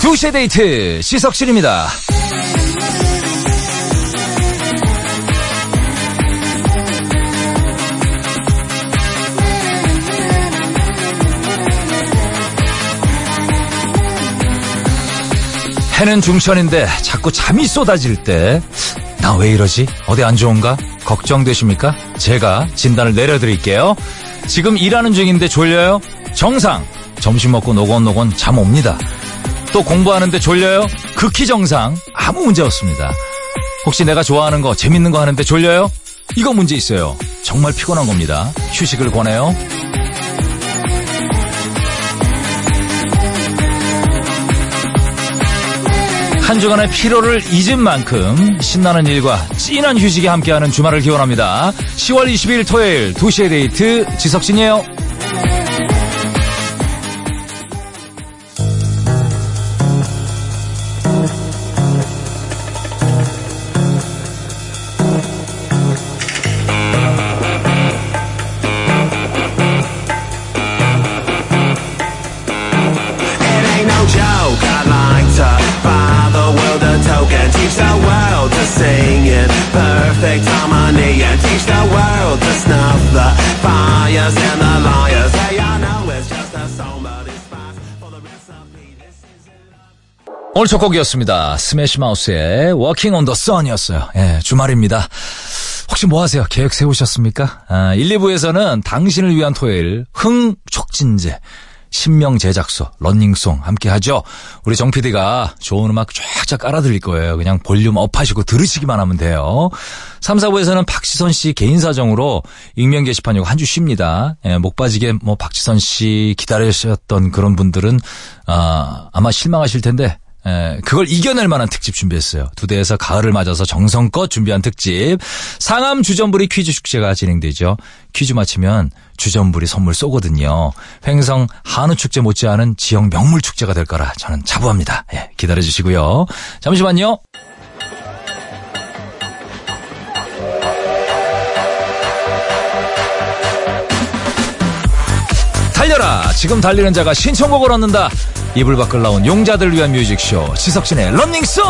2시의 데이트 시석실입니다. 해는 중천인데 자꾸 잠이 쏟아질 때 나 왜 이러지? 어디 안 좋은가? 걱정되십니까? 제가 진단을 내려드릴게요. 지금 일하는 중인데 졸려요? 정상. 점심 먹고 노곤노곤 잠 옵니다. 또 공부하는데 졸려요? 극히 정상. 아무 문제 없습니다. 혹시 내가 좋아하는 거, 재밌는 거 하는데 졸려요? 이거 문제 있어요. 정말 피곤한 겁니다. 휴식을 권해요. 한 주간의 피로를 잊은 만큼 신나는 일과 찐한 휴식이 함께하는 주말을 기원합니다. 10월 20일 토요일 2시의 데이트 지석진이에요. 오늘 첫 곡이었습니다. 스매시 마우스의 Walking on the Sun이었어요. 예, 주말입니다. 혹시 뭐 하세요? 계획 세우셨습니까? 아, 1, 2부에서는 당신을 위한 토요일 흥 촉진제 신명 제작소 런닝송 함께 하죠. 우리 정 PD가 좋은 음악 쫙쫙 깔아드릴 거예요. 그냥 볼륨 업하시고 들으시기만 하면 돼요. 3, 4부에서는 박지선 씨 개인 사정으로 익명 게시판 이거 한 주 쉽니다. 예, 목 빠지게 뭐 박지선 씨 기다리셨던 그런 분들은 아, 아마 실망하실 텐데 에, 그걸 이겨낼 만한 특집 준비했어요. 두 대에서 가을을 맞아서 정성껏 준비한 특집. 상암 주전부리 퀴즈 축제가 진행되죠. 퀴즈 맞히면 주전부리 선물 쏘거든요. 횡성 한우 축제 못지않은 지역 명물 축제가 될 거라 저는 자부합니다. 예, 기다려 주시고요. 잠시만요. 달려라! 지금 달리는 자가 신청곡을 얻는다. 이불 밖을 나온 용자들을 위한 뮤직쇼 지석진의 런닝송!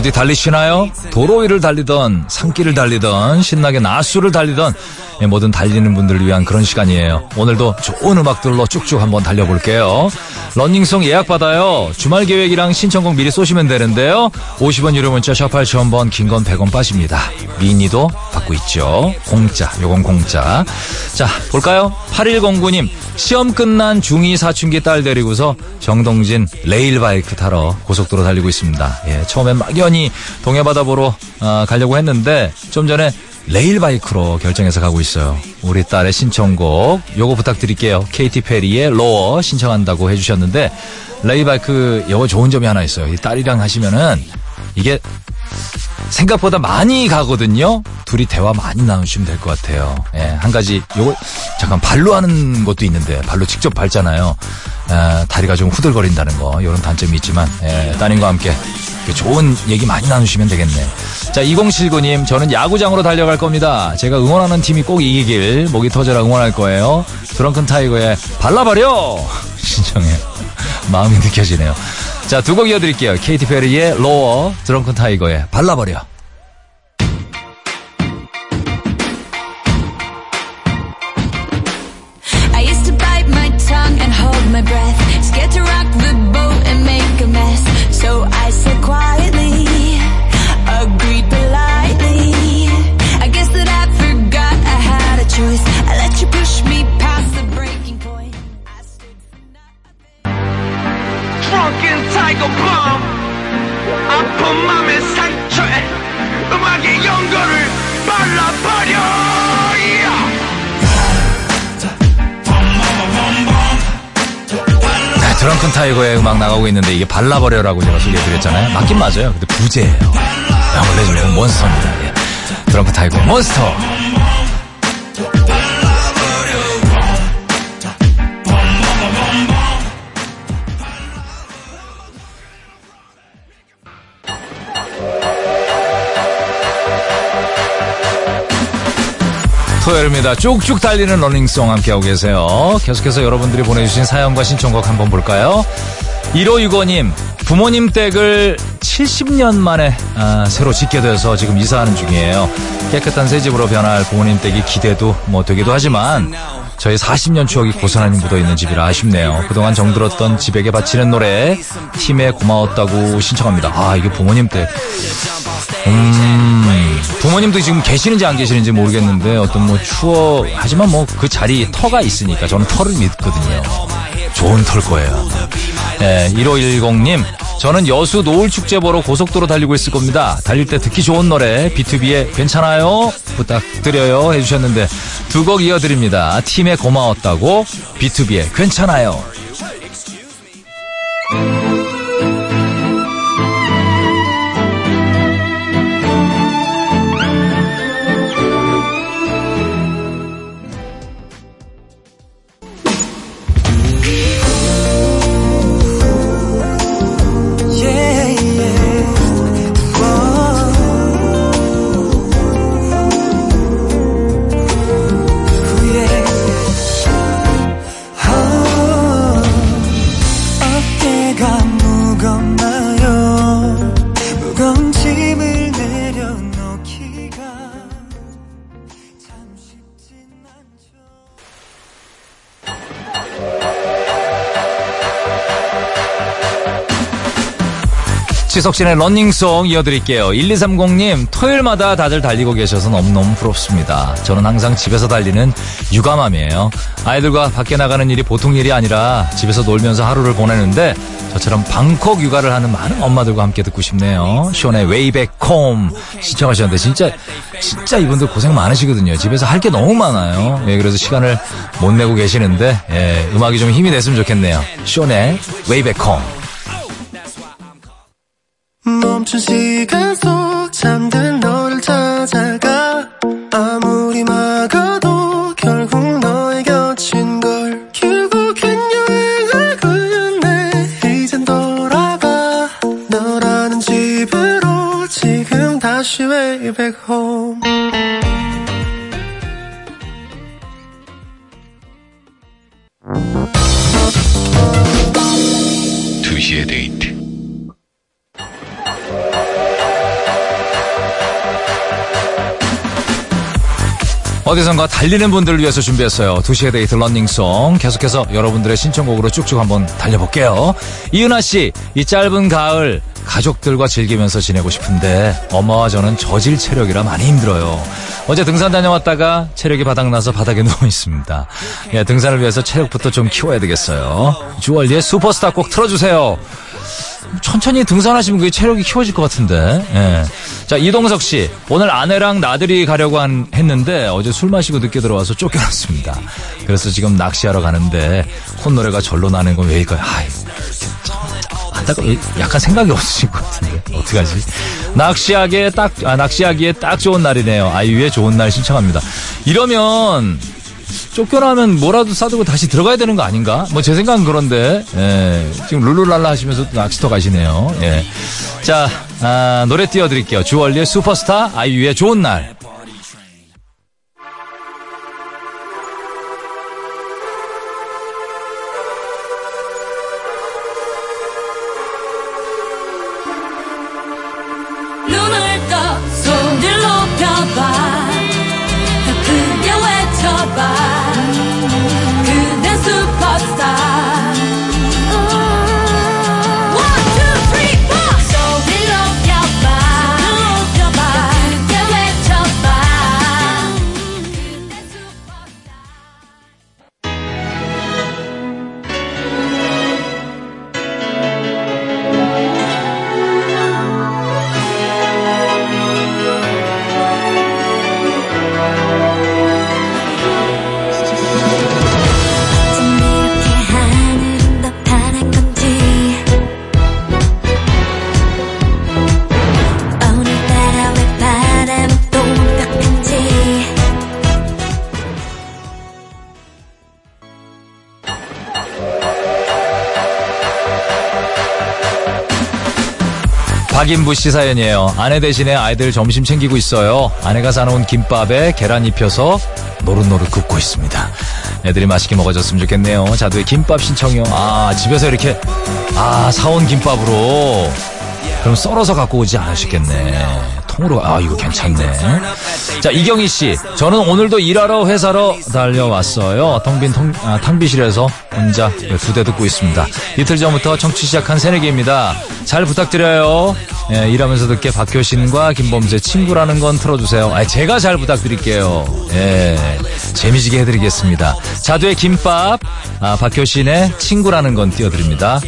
어디 달리시나요? 도로 위를 달리던 산길을 달리던 신나게 나수를 달리던 예, 모든 달리는 분들을 위한 그런 시간이에요. 오늘도 좋은 음악들로 쭉쭉 한번 달려볼게요. running song 예약 받아요. 주말 계획이랑 신청곡 미리 쏘시면 되는데요. 50원 유료 문자 샵 8000번 긴 건 100원 빠집니다. 미니도 받고 있죠. 공짜 요건 공짜. 자 볼까요? 8109님 시험 끝난 중2 사춘기 딸 데리고서 정동진 레일바이크 타러 고속도로 달리고 있습니다. 예, 처음엔 막연히 동해바다 보러 어, 가려고 했는데 좀 전에 레일바이크로 결정해서 가고 있어요. 우리 딸의 신청곡 요거 부탁드릴게요. 케이티 페리의 Roar 신청한다고 해주셨는데 레일바이크 요거 좋은 점이 하나 있어요. 이 딸이랑 하시면은 이게 생각보다 많이 가거든요. 둘이 대화 많이 나누시면 될 것 같아요. 예, 한 가지 요거 잠깐 발로 하는 것도 있는데 발로 직접 밟잖아요. 에, 다리가 좀 후들거린다는 거 이런 단점이 있지만 예, 따님과 함께 좋은 얘기 많이 나누시면 되겠네. 자 2079님 저는 야구장으로 달려갈 겁니다. 제가 응원하는 팀이 꼭 이기길 목이 터져라 응원할 거예요. 드렁큰 타이거의 발라버려 신청해요. 마음이 느껴지네요. 자, 두 곡 이어드릴게요. 케이티 페리의 Roar, 드렁큰 타이거의 발라버려. 드렁큰 타이거의 음악 나가고 있는데 이게 발라버려라고 제가 소개해드렸잖아요. 맞긴 맞아요. 근데 부제예요. 야, 원래 좀 monster입니다. 예. 드렁큰 타이거 몬스터. 토요일입니다. 쭉쭉 달리는 running song 함께하고 계세요. 계속해서 여러분들이 보내주신 사연과 신청곡 한번 볼까요? 1565님, 부모님 댁을 70년 만에 아, 새로 짓게 돼서 지금 이사하는 중이에요. 깨끗한 새 집으로 변할 부모님 댁이 기대도 뭐 되기도 하지만 저희 40년 추억이 고스란히 묻어있는 집이라 아쉽네요. 그동안 정들었던 집에게 바치는 노래 팀에 고마웠다고 신청합니다. 아 이게 부모님 댁. 음, 부모님도 지금 계시는지 안 계시는지 모르겠는데 어떤 뭐 추억 하지만 뭐 그 자리 터가 있으니까 저는 터를 믿거든요. 좋은 털 거예요. 네, 1510님 저는 여수 노을축제 보러 고속도로 달리고 있을 겁니다. 달릴 때 듣기 좋은 노래 B2B의 괜찮아요? 부탁드려요 해주셨는데 두 곡 이어드립니다. 팀에 고마웠다고 B2B의 괜찮아요. 지석진의 런닝송 이어드릴게요. 1230님, 토요일마다 다들 달리고 계셔서 너무너무 부럽습니다. 저는 항상 집에서 달리는 육아맘이에요. 아이들과 밖에 나가는 일이 보통 일이 아니라 집에서 놀면서 하루를 보내는데 저처럼 방콕 육아를 하는 많은 엄마들과 함께 듣고 싶네요. 쇼의 웨이백 홈 신청하셨는데 진짜 진짜 이분들 고생 많으시거든요. 집에서 할 게 너무 많아요. 예, 그래서 시간을 못 내고 계시는데 예, 음악이 좀 힘이 됐으면 좋겠네요. 쇼의 웨이백 홈. 멈춘 시간 속 잠든 너를 찾아가. 아무리 막아도 결국 너의 곁인 걸 결국엔 여행을 끝내 이젠 돌아가. 너라는 집으로 지금 다시 way back home 어디선가 달리는 분들을 위해서 준비했어요. 2시의 데이트 런닝송. 계속해서 여러분들의 신청곡으로 쭉쭉 한번 달려볼게요. 이은하 씨, 이 짧은 가을 가족들과 즐기면서 지내고 싶은데 엄마와 저는 저질 체력이라 많이 힘들어요. 어제 등산 다녀왔다가 체력이 바닥나서 바닥에 누워 있습니다. 예, 등산을 위해서 체력부터 좀 키워야 되겠어요. 주얼리의 슈퍼스타 꼭 틀어주세요. 천천히 등산하시면 그게 체력이 키워질 것 같은데. 예. 자, 이동석 씨. 오늘 아내랑 나들이 가려고 한, 했는데 어제 술 마시고 늦게 들어와서 쫓겨났습니다. 그래서 지금 낚시하러 가는데 콧노래가 절로 나는 건 왜일까요? 아이, 참, 안타까 약간 생각이 없으신 것 같은데. 어떡하지? 낚시하기에 딱, 아, 낚시하기에 딱 좋은 날이네요. 아이유의 좋은 날 신청합니다. 이러면 쫓겨나면 뭐라도 싸들고 다시 들어가야 되는 거 아닌가? 뭐 제 생각은 그런데 예, 지금 룰루랄라 하시면서 낚시터 가시네요. 예. 자 아, 노래 띄워드릴게요. 주얼리의 슈퍼스타 아이유의 좋은 날. 박인부 씨 사연이에요. 아내 대신에 아이들 점심 챙기고 있어요. 아내가 사놓은 김밥에 계란 입혀서 노릇노릇 굽고 있습니다. 애들이 맛있게 먹어줬으면 좋겠네요. 자두의 김밥 신청이요. 아, 집에서 이렇게, 아, 사온 김밥으로. 그럼 썰어서 갖고 오지 않으시겠네. 통으로, 아, 이거 괜찮네. 자, 이경희 씨. 저는 오늘도 일하러 회사로 달려왔어요. 텅빈 텅, 아, 탕비실에서 혼자 두 대 듣고 있습니다. 이틀 전부터 청취 시작한 새내기입니다. 잘 부탁드려요. 예, 일하면서 듣게 박효신과 김범재 친구라는 건 틀어주세요. 아, 제가 잘 부탁드릴게요. 예, 재미지게 해드리겠습니다. 자두의 김밥, 아, 박효신의 친구라는 건 띄워드립니다.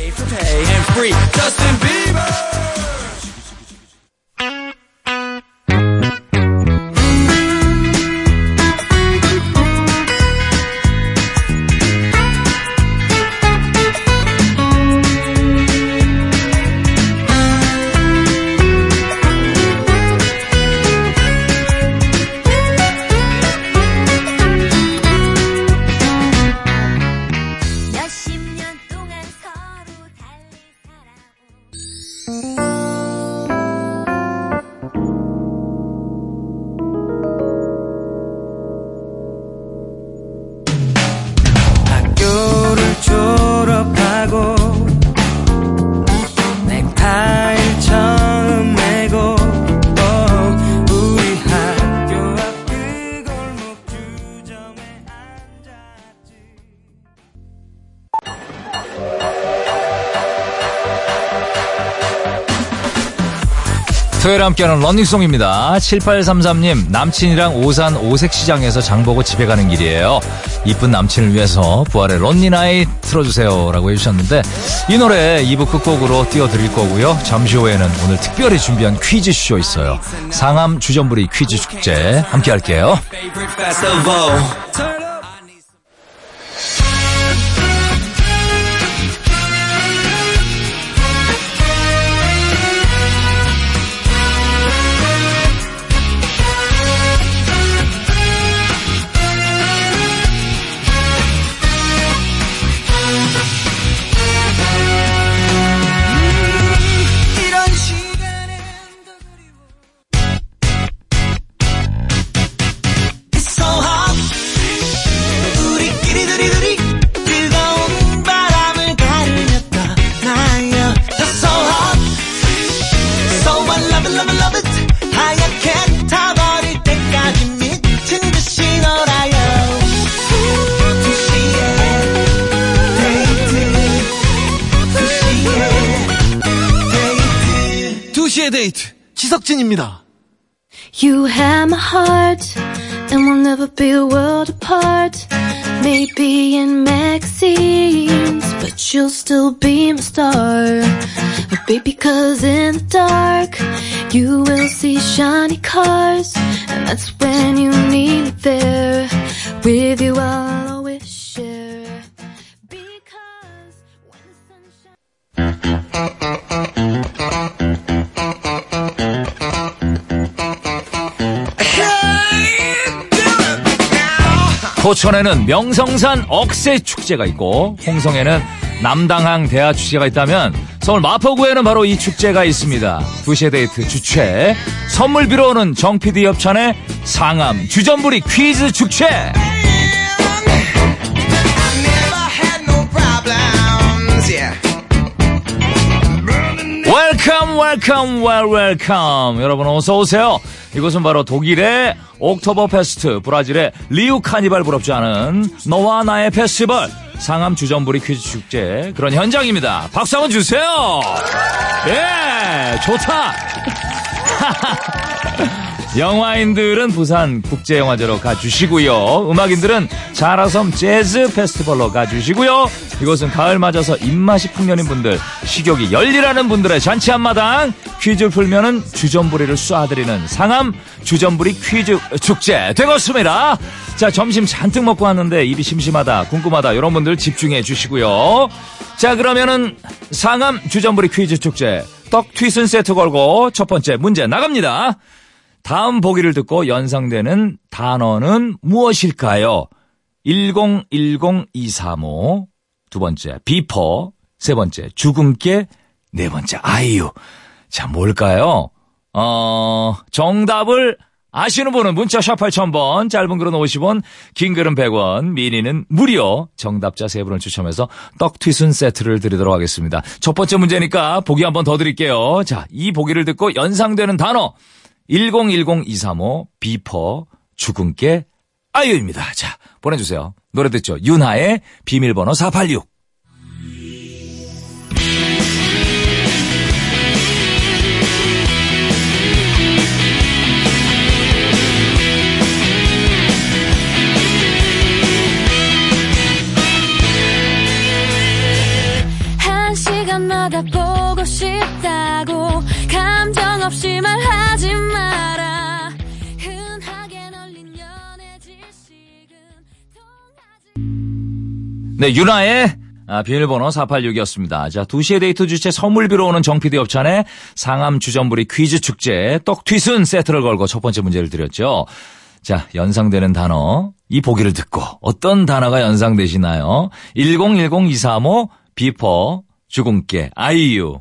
토요일 함께하는 런닝송입니다. 7833님, 남친이랑 오산 오색시장에서 장보고 집에 가는 길이에요. 이쁜 남친을 위해서 부활의 런닝아이 틀어주세요. 라고 해주셨는데, 이 노래 2부 끝곡으로 띄워드릴 거고요. 잠시 후에는 오늘 특별히 준비한 퀴즈쇼 있어요. 상암 주전부리 퀴즈 축제 함께 할게요. 지석진입니다 You have my heart, and we'll never be a world apart. Maybe in magazines, but you'll still be my star. Oh, baby, cause in the dark, you will see shiny cars, and that's when you need me there. With you, I'll always share. Because when the sun shines. 포천에는 명성산 억새 축제가 있고 홍성에는 남당항 대하 축제가 있다면 서울 마포구에는 바로 이 축제가 있습니다. 두시에 데이트 주최 선물 비로 오는 정PD 협찬의 상암 주전부리 퀴즈 축제 welcome welcome wel welcome 여러분 어서 오세요. 이곳은 바로 독일의 옥토버 페스트, 브라질의 리우 카니발 부럽지 않은 너와 나의 페스티벌 상암 주전부리 퀴즈 축제 그런 현장입니다. 박수 한번 주세요. 예, 좋다. 영화인들은 부산 국제영화제로 가주시고요. 음악인들은 자라섬 재즈 페스티벌로 가주시고요. 이곳은 가을 맞아서 입맛이 풍년인 분들, 식욕이 열일하는 분들의 잔치 한마당, 퀴즈 풀면은 주전부리를 쏴드리는 상암 주전부리 퀴즈 축제 되겠습니다. 자, 점심 잔뜩 먹고 왔는데 입이 심심하다, 궁금하다, 이런 분들 집중해 주시고요. 자, 그러면은 상암 주전부리 퀴즈 축제 떡 튀순 세트 걸고 첫 번째 문제 나갑니다. 다음 보기를 듣고 연상되는 단어는 무엇일까요? 1010-235. 두 번째, 비퍼. 세 번째, 주근깨. 네 번째, 아이유. 자, 뭘까요? 어, 정답을 아시는 분은 문자 샵 8000번, 짧은 글은 50원, 긴 글은 100원, 미니는 무료. 정답자 세 분을 추첨해서 떡튀순 세트를 드리도록 하겠습니다. 첫 번째 문제니까 보기 한번 더 드릴게요. 자, 이 보기를 듣고 연상되는 단어 1010-235 비퍼 죽음께 아유입니다. 자, 보내주세요. 노래 듣죠. 윤하의 비밀번호 486. 네, 윤하의 아, 비밀번호 486이었습니다. 자, 2시의 데이트 주최 선물비로 오는 정피디 협찬에 상암 주전부리 퀴즈 축제 떡튀순 세트를 걸고 첫 번째 문제를 드렸죠. 자, 연상되는 단어, 이 보기를 듣고 어떤 단어가 연상되시나요? 1010-235 beeper 주근깨 아이유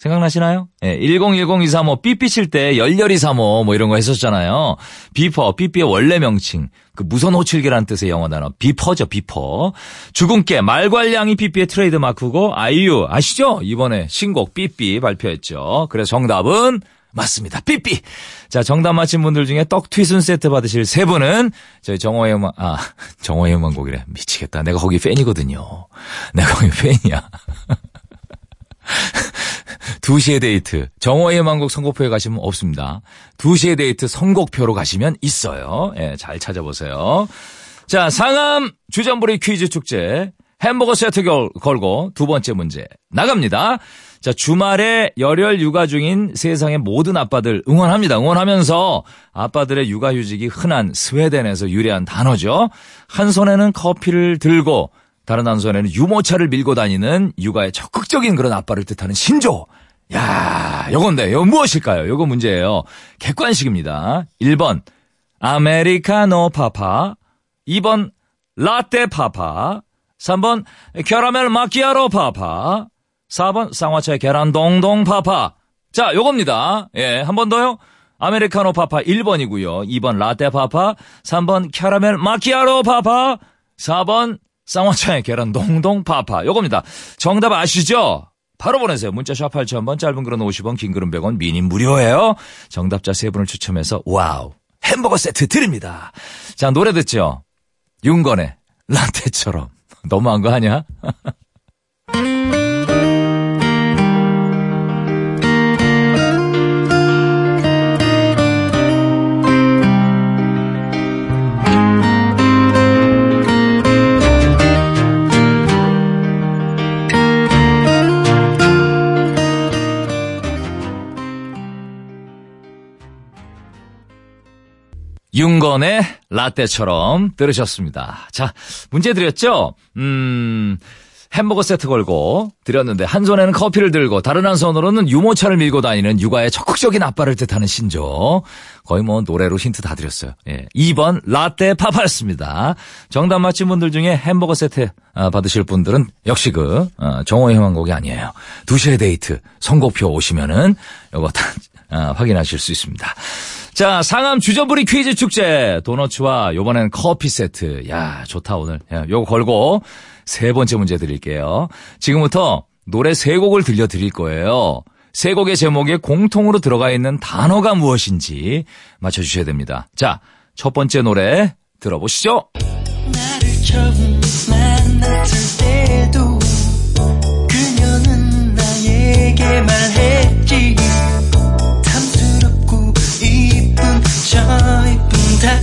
생각나시나요? 예, 1010-235 삐삐 칠 때 열렬히 사모 뭐 이런 거 했었잖아요. beeper, 삐삐의 원래 명칭. 그 무선 호출기라는 뜻의 영어 단어. beeper죠, beeper. 주근깨, 말괄량이 삐삐의 트레이드 마크고 아이유 아시죠? 이번에 신곡 삐삐 발표했죠. 그래서 정답은 맞습니다. 삐삐. 자, 정답 맞힌 분들 중에 떡 튀순 세트 받으실 세 분은 저희 정오의 음악, 아, 정오의 음악곡이래. 미치겠다. 내가 거기 팬이거든요. 내가 거기 팬이야. 2시의 데이트. 정오의 희망곡 선곡표에 가시면 없습니다. 2시의 데이트 선곡표로 가시면 있어요. 예, 잘 찾아보세요. 자, 상암 주전부리 퀴즈 축제. 햄버거 세트 걸, 걸고 두 번째 문제 나갑니다. 자, 주말에 열혈 육아 중인 세상의 모든 아빠들 응원합니다. 응원하면서 아빠들의 육아 휴직이 흔한 스웨덴에서 유래한 단어죠. 한 손에는 커피를 들고 다른 한 손에는 유모차를 밀고 다니는 육아에 적극적인 그런 아빠를 뜻하는 신조. 야, 요건데, 요 무엇일까요? 요거 문제예요. 객관식입니다. 1번, 아메리카노 papa. 2번, 라떼 papa. 3번, 캐러멜 마키아토 papa. 4번, 쌍화차의 계란 동동 papa. 자, 요겁니다. 예, 한 번 더요. 아메리카노 papa 1번이고요. 2번 라떼 papa, 3번 캐러멜 마키아토 papa, 4번 쌍화차의 계란 동동 papa. 요겁니다. 정답 아시죠? 바로 보내세요. 문자 샵 8000번, 짧은 글은 50원, 긴 글은 100원, 미니 무료예요. 정답자 세 분을 추첨해서 wow, 햄버거 세트 드립니다. 자, 노래 듣죠? 윤건의 라떼처럼. 너무한 거 아니야? 윤건의 라떼처럼 들으셨습니다. 자, 문제 드렸죠? 음, 햄버거 세트 걸고 드렸는데 한 손에는 커피를 들고 다른 한 손으로는 유모차를 밀고 다니는 육아의 적극적인 아빠를 뜻하는 신조. 거의 뭐 노래로 힌트 다 드렸어요. 예. 2번 라떼 파파였습니다. 정답 맞힌 분들 중에 햄버거 세트 아, 받으실 분들은 역시 그 어, 정호의 희망곡이 아니에요. 2시의 데이트 선곡표 오시면은 요거 다 아, 확인하실 수 있습니다. 자, 상암 주전부리 퀴즈 축제 도너츠와 요번엔 커피 세트. 야, 좋다 오늘. 야, 요거 걸고 세 번째 문제 드릴게요. 지금부터 노래 세 곡을 들려드릴 거예요. 세 곡의 제목에 공통으로 들어가 있는 단어가 무엇인지 맞춰주셔야 됩니다. 자, 첫 번째 노래 들어보시죠. 나를 저 이쁜 다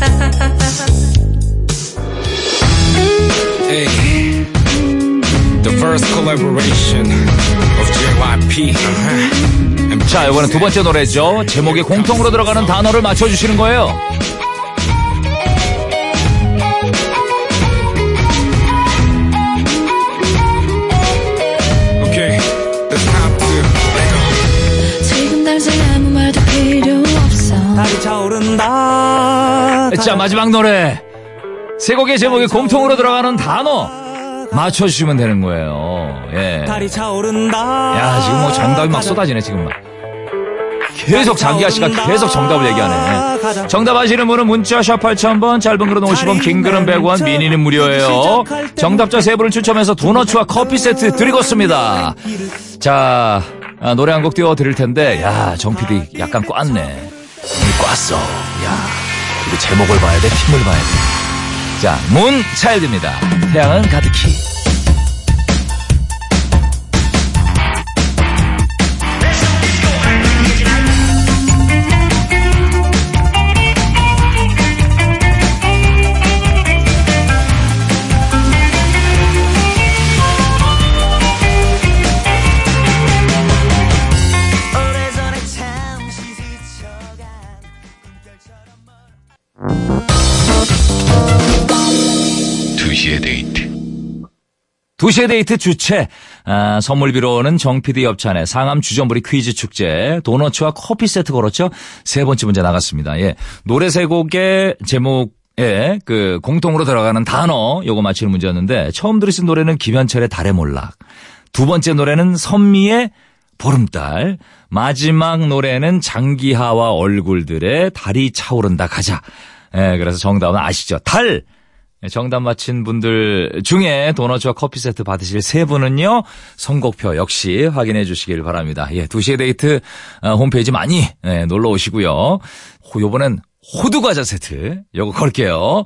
Hey, the first collaboration of JYP. Uh-huh. 자, 이번엔 두 번째 노래죠. 제목에 공통으로 들어가는 단어를 맞춰주시는 거예요. 차오른다 자, 마지막 노래. 세 곡의 제목에 공통으로 들어가는 단어 맞춰주시면 되는 거예요. 예. 달이 차오른다 야, 지금 뭐 정답이 막 쏟아지네, 지금 막. 계속 장기하 씨가 계속 정답을 얘기하네. 정답 아시는 분은 문자 샵 8000번, 짧은 글은 50원, 긴 글은 100원, 미니는 무료예요. 정답자 세 분을 추첨해서 도너츠와 커피 세트 드리겠습니다. 자, 아, 노래 한 곡 띄워 드릴 텐데, 야, 정 PD 약간 꽈네. 오늘 꽈어. 야, 이거 제목을 봐야 돼, 팀을 봐야 돼. 자, 문 차일드입니다. 태양은 가득히. 2시의 데이트 주최 아, 선물 비로는 정PD 협찬의 상암 주전부리 퀴즈 축제 도너츠와 커피 세트 걸었죠. 세 번째 문제 나갔습니다. 예. 노래 세 곡의 제목에 그 공통으로 들어가는 단어 요거 맞히는 문제였는데 처음 들으신 노래는 김현철의 달의 몰락. 두 번째 노래는 선미의 보름달. 마지막 노래는 장기하와 얼굴들의 달이 차오른다 가자. 예, 그래서 정답은 아시죠? 달! 네, 정답 맞힌 분들 중에 도너츠와 커피 세트 받으실 세 분은요, 선곡표 역시 확인해 주시길 바랍니다. 예, 2시의 데이트 어, 홈페이지 많이 예, 놀러 오시고요. 호- 요번엔 호두과자 세트, 요거 걸게요.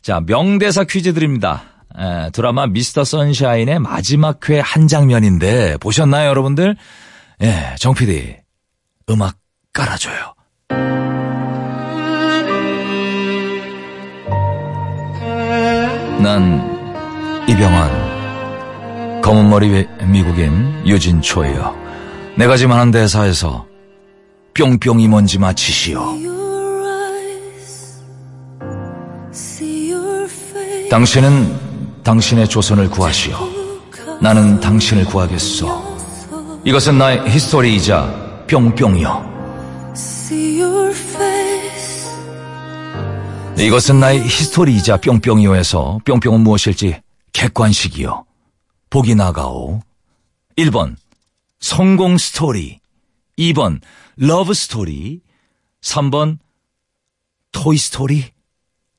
자, 명대사 퀴즈 드립니다. 에, 드라마 미스터 선샤인의 마지막 회 한 장면인데, 보셨나요, 여러분들? 예, 정 PD, 음악 깔아줘요. 난 이병헌 검은 머리 외- 미국인 유진초예요. 내가 지금 하는 대사에서 뿅뿅이 뭔지 face. 당신은 당신의 조선을 구하시오. 나는 당신을 구하겠소. 이것은 나의 히스토리이자 뿅뿅이요. 이것은 나의 history이자 뿅뿅이요에서 뿅뿅은 무엇일지 객관식이요. 보기 나가오. 1번 성공 스토리 2번 love story 3번 toy story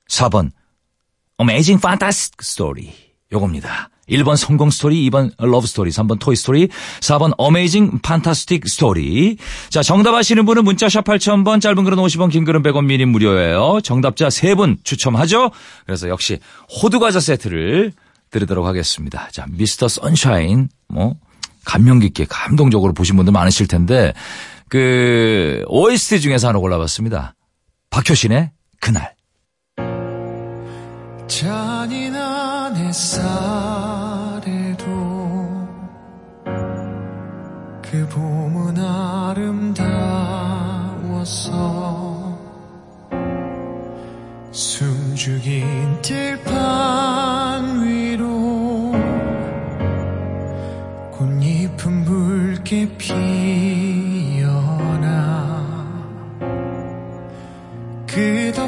4번 amazing fantastic story 요겁니다. 1번 성공 스토리, 2번 love story, 3번 toy story, 4번 amazing fantastic story. 자, 정답 아시는 분은 문자샵 8000번, 짧은 글은 50원, 긴 글은 100원 미니 무료예요. 정답자 3분 추첨하죠? 그래서 역시 호두과자 세트를 드리도록 하겠습니다. 자, 미스터 선샤인, 뭐, 감명 깊게 감동적으로 보신 분들 많으실 텐데, 그, OST 중에서 하나 골라봤습니다. 박효신의 그날. 잔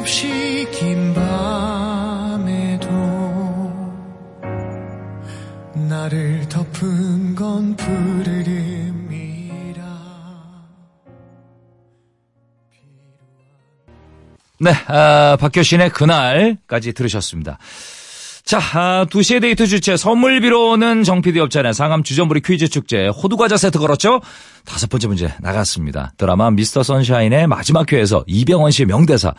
끝없이 긴 밤에도 나를 덮은 건 푸르름이라 네, 아, 박효신의 그날까지 들으셨습니다. 자, 아, 2시의 데이트 주체 선물 비로는 정PD 업체의 상암 주전부리 퀴즈 축제 호두과자 세트 걸었죠? 다섯 번째 문제 나갔습니다. 드라마 미스터 선샤인의 마지막 회에서 이병헌 씨의 명대사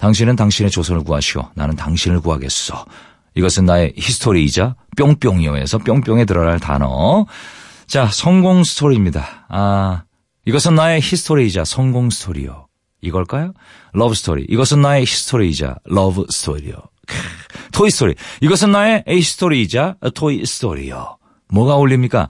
당신은 당신의 조선을 구하시오. 나는 당신을 구하겠어. 이것은 나의 history이자 뿅뿅이요에서 뿅뿅에 들어갈 단어. 자, 성공 스토리입니다. 아, 이것은 나의 history이자 성공 스토리요. 이걸까요? love story. 이것은 나의 history이자 love story요. 크, toy story. 이것은 나의 history이자 toy story요. 뭐가 어울립니까?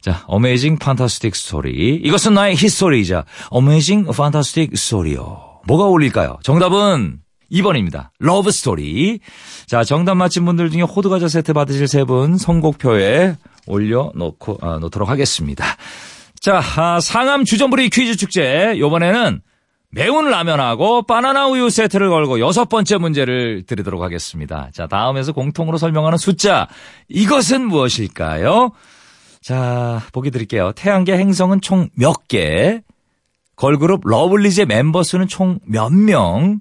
자, amazing fantastic story. 이것은 나의 history이자 amazing fantastic story요. 뭐가 어울릴까요? 정답은 2번입니다. love story. 자, 정답 맞힌 분들 중에 호두 과자 세트 받으실 세 분 선곡표에 올려 놓고, 아, 놓도록 하겠습니다. 자, 아, 상암 주전부리 퀴즈 축제. 요번에는 매운 라면하고 바나나 우유 세트를 걸고 여섯 번째 문제를 드리도록 하겠습니다. 자, 다음에서 공통으로 설명하는 숫자. 이것은 무엇일까요? 자, 보기 드릴게요. 태양계 행성은 총 몇 개? 걸그룹 러블리즈의 멤버 수는 총 몇 명?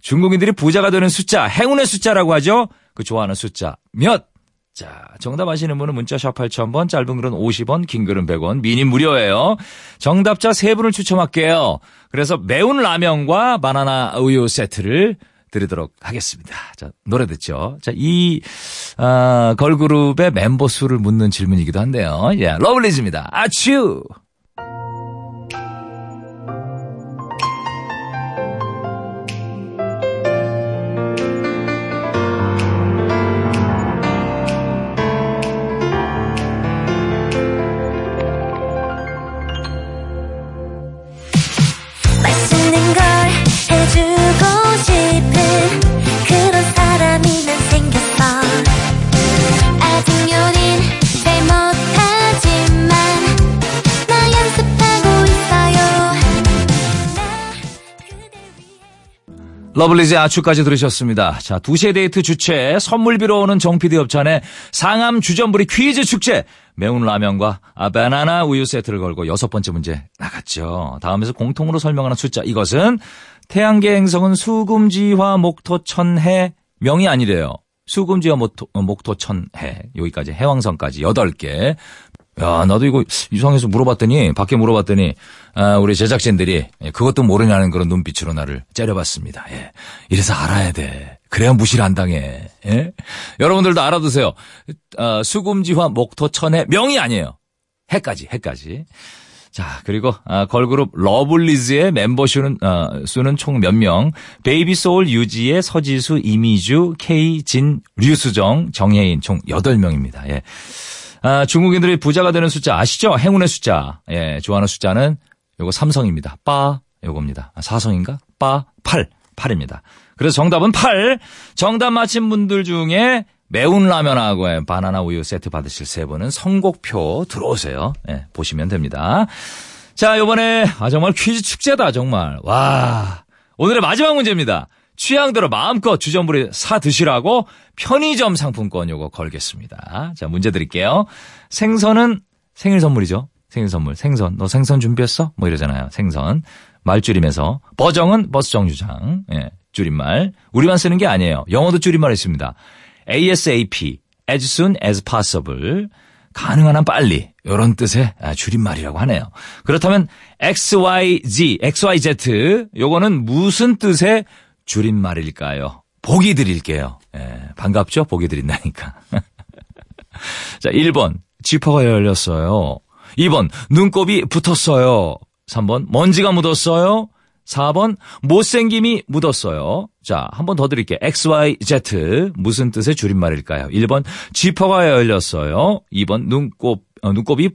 중국인들이 부자가 되는 숫자, 행운의 숫자라고 하죠? 그 좋아하는 숫자 몇? 자, 정답 아시는 분은 문자 샵 8000번, 짧은 글은 50원, 긴 글은 100원, 미니 무료예요. 정답자 세분을 추첨할게요. 그래서 매운 라면과 바나나 우유 세트를 드리도록 하겠습니다. 자, 노래 듣죠. 자, 이, 아, 걸그룹의 멤버 수를 묻는 질문이기도 한데요. 예, 러블리즈입니다. 아츄! 러블리즈의 아추까지 들으셨습니다. 자, 두시의 데이트 주최 선물 비로 오는 정피디 협찬의 상암 주전부리 퀴즈 축제 매운 라면과 아, 바나나 우유 세트를 걸고 여섯 번째 문제 나갔죠. 다음에서 공통으로 설명하는 숫자 이것은 태양계 행성은 수금지화 목토천해 명이 아니래요. 수금지화 목토, 어, 목토천해 여기까지 해왕성까지 여덟 개 야, 나도 이거 이상해서 물어봤더니, 밖에 물어봤더니, 아, 우리 제작진들이 예, 그것도 모르냐는 그런 눈빛으로 나를 째려봤습니다. 예. 이래서 알아야 돼. 그래야 무시를 안 당해. 예? 여러분들도 알아두세요. 아, 수금지화 목토 천해 명이 아니에요. 해까지, 해까지. 자, 그리고 아, 걸그룹 러블리즈의 멤버 수는, 아, 수는 총 몇 명? 베이비 소울 유지애 서지수, 이미주, Kei, 진, 류수정, 정예인 총 8명입니다. 예. 아, 중국인들이 부자가 되는 숫자 아시죠? 행운의 숫자. 예, 좋아하는 숫자는 요거 삼성입니다. 빠, 요겁니다. 아, 사성인가? 빠, 8. 8입니다. 그래서 정답은 8. 정답 맞힌 분들 중에 매운 라면하고 의 바나나 우유 세트 받으실 세 분은 선곡표 들어오세요. 예, 보시면 됩니다. 자, 요번에, 아, 정말 퀴즈 축제다, 정말. 와. 오늘의 마지막 문제입니다. 취향대로 마음껏 주전부리 사 드시라고 편의점 상품권 요거 걸겠습니다. 자, 문제 드릴게요. 생선은 생일 선물이죠. 생일 선물. 생선. 너 생선 준비했어? 뭐 이러잖아요. 생선. 말줄임에서. 버정은 버스 정류장. 예, 줄임말. 우리만 쓰는 게 아니에요. 영어도 줄임말 있습니다. ASAP. As soon as possible. 가능한 한 빨리. 요런 뜻의 아, 줄임말이라고 하네요. 그렇다면 XYZ, XYZ. 요거는 무슨 뜻의 줄임말일까요? 보기 드릴게요. 예, 반갑죠? 보기 드린다니까. 자, 1번. 지퍼가 열렸어요. 2번. 눈곱이 붙었어요. 3번. 먼지가 묻었어요. 4번. 못생김이 묻었어요. 자, 한 번 더 드릴게요. XYZ. 무슨 뜻의 줄임말일까요? 1번. 지퍼가 열렸어요. 2번. 눈곱, 어, 눈곱이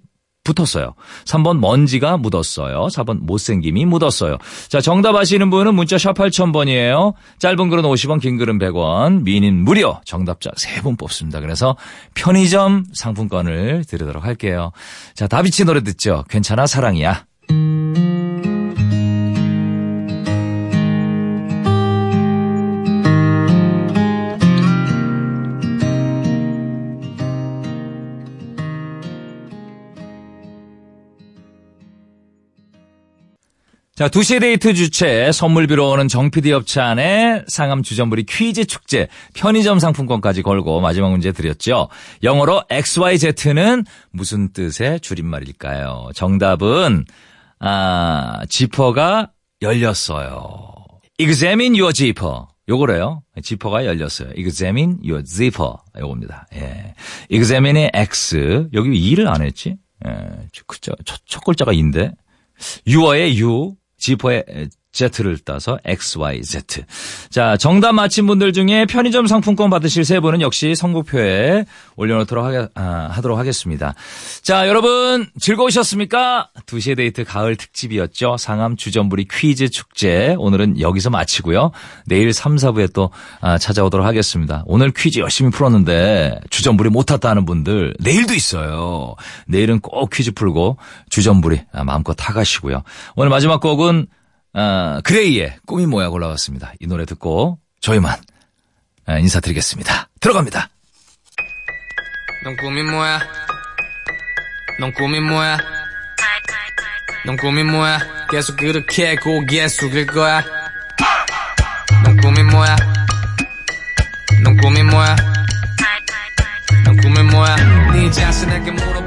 붙었어요. 3번 먼지가 묻었어요. 4번 못생김이 묻었어요. 자, 정답 아시는 분은 문자 샵 8000번이에요. 짧은 글은 50원, 긴 글은 100원, 미닌 무료. 정답자 3분 뽑습니다. 그래서 편의점 상품권을 드리도록 할게요. 자, 다비치 노래 듣죠? 괜찮아 사랑이야. 자, 두시의 데이트 주최 선물 비로 오는 정피디 협찬의 상암 주전부리 퀴즈 축제 편의점 상품권까지 걸고 마지막 문제 드렸죠. 영어로 XYZ는 무슨 뜻의 줄임말일까요? 정답은 아, 지퍼가 열렸어요. Examine your zipper. 요거래요. 지퍼가 열렸어요. Examine your zipper. 요겁니다. 예. Examine의 X. 여기 왜 E를 안 했지? 예. 첫, 첫, 첫 글자가 E인데. 유어의 U, 지퍼의 Z를 따서 XYZ. 자, 정답 맞힌 분들 중에 편의점 상품권 받으실 세 분은 역시 선곡표에 올려놓도록 하게, 아, 하도록 하겠습니다. 자, 여러분 즐거우셨습니까? 2시의 데이트 가을 특집이었죠. 상암 주전부리 퀴즈 축제. 오늘은 여기서 마치고요. 내일 3, 4부에 또 아, 찾아오도록 하겠습니다. 오늘 퀴즈 열심히 풀었는데 주전부리 못 탔다 하는 분들 내일도 있어요. 내일은 꼭 퀴즈 풀고 주전부리 아, 마음껏 타가시고요. 오늘 마지막 곡은 아, 그레이의 꿈이 뭐야 골라왔습니다. 이 노래 듣고 저희만 아, 인사드리겠습니다. 들어갑니다. 넌 꿈이 뭐야? 넌 꿈이 뭐야? 넌 꿈이 뭐야? 계속 그렇게 고개 숙일 거야 넌 꿈이 뭐야 넌 꿈이 뭐야 넌 꿈이 뭐야 네 자신에게 물어봐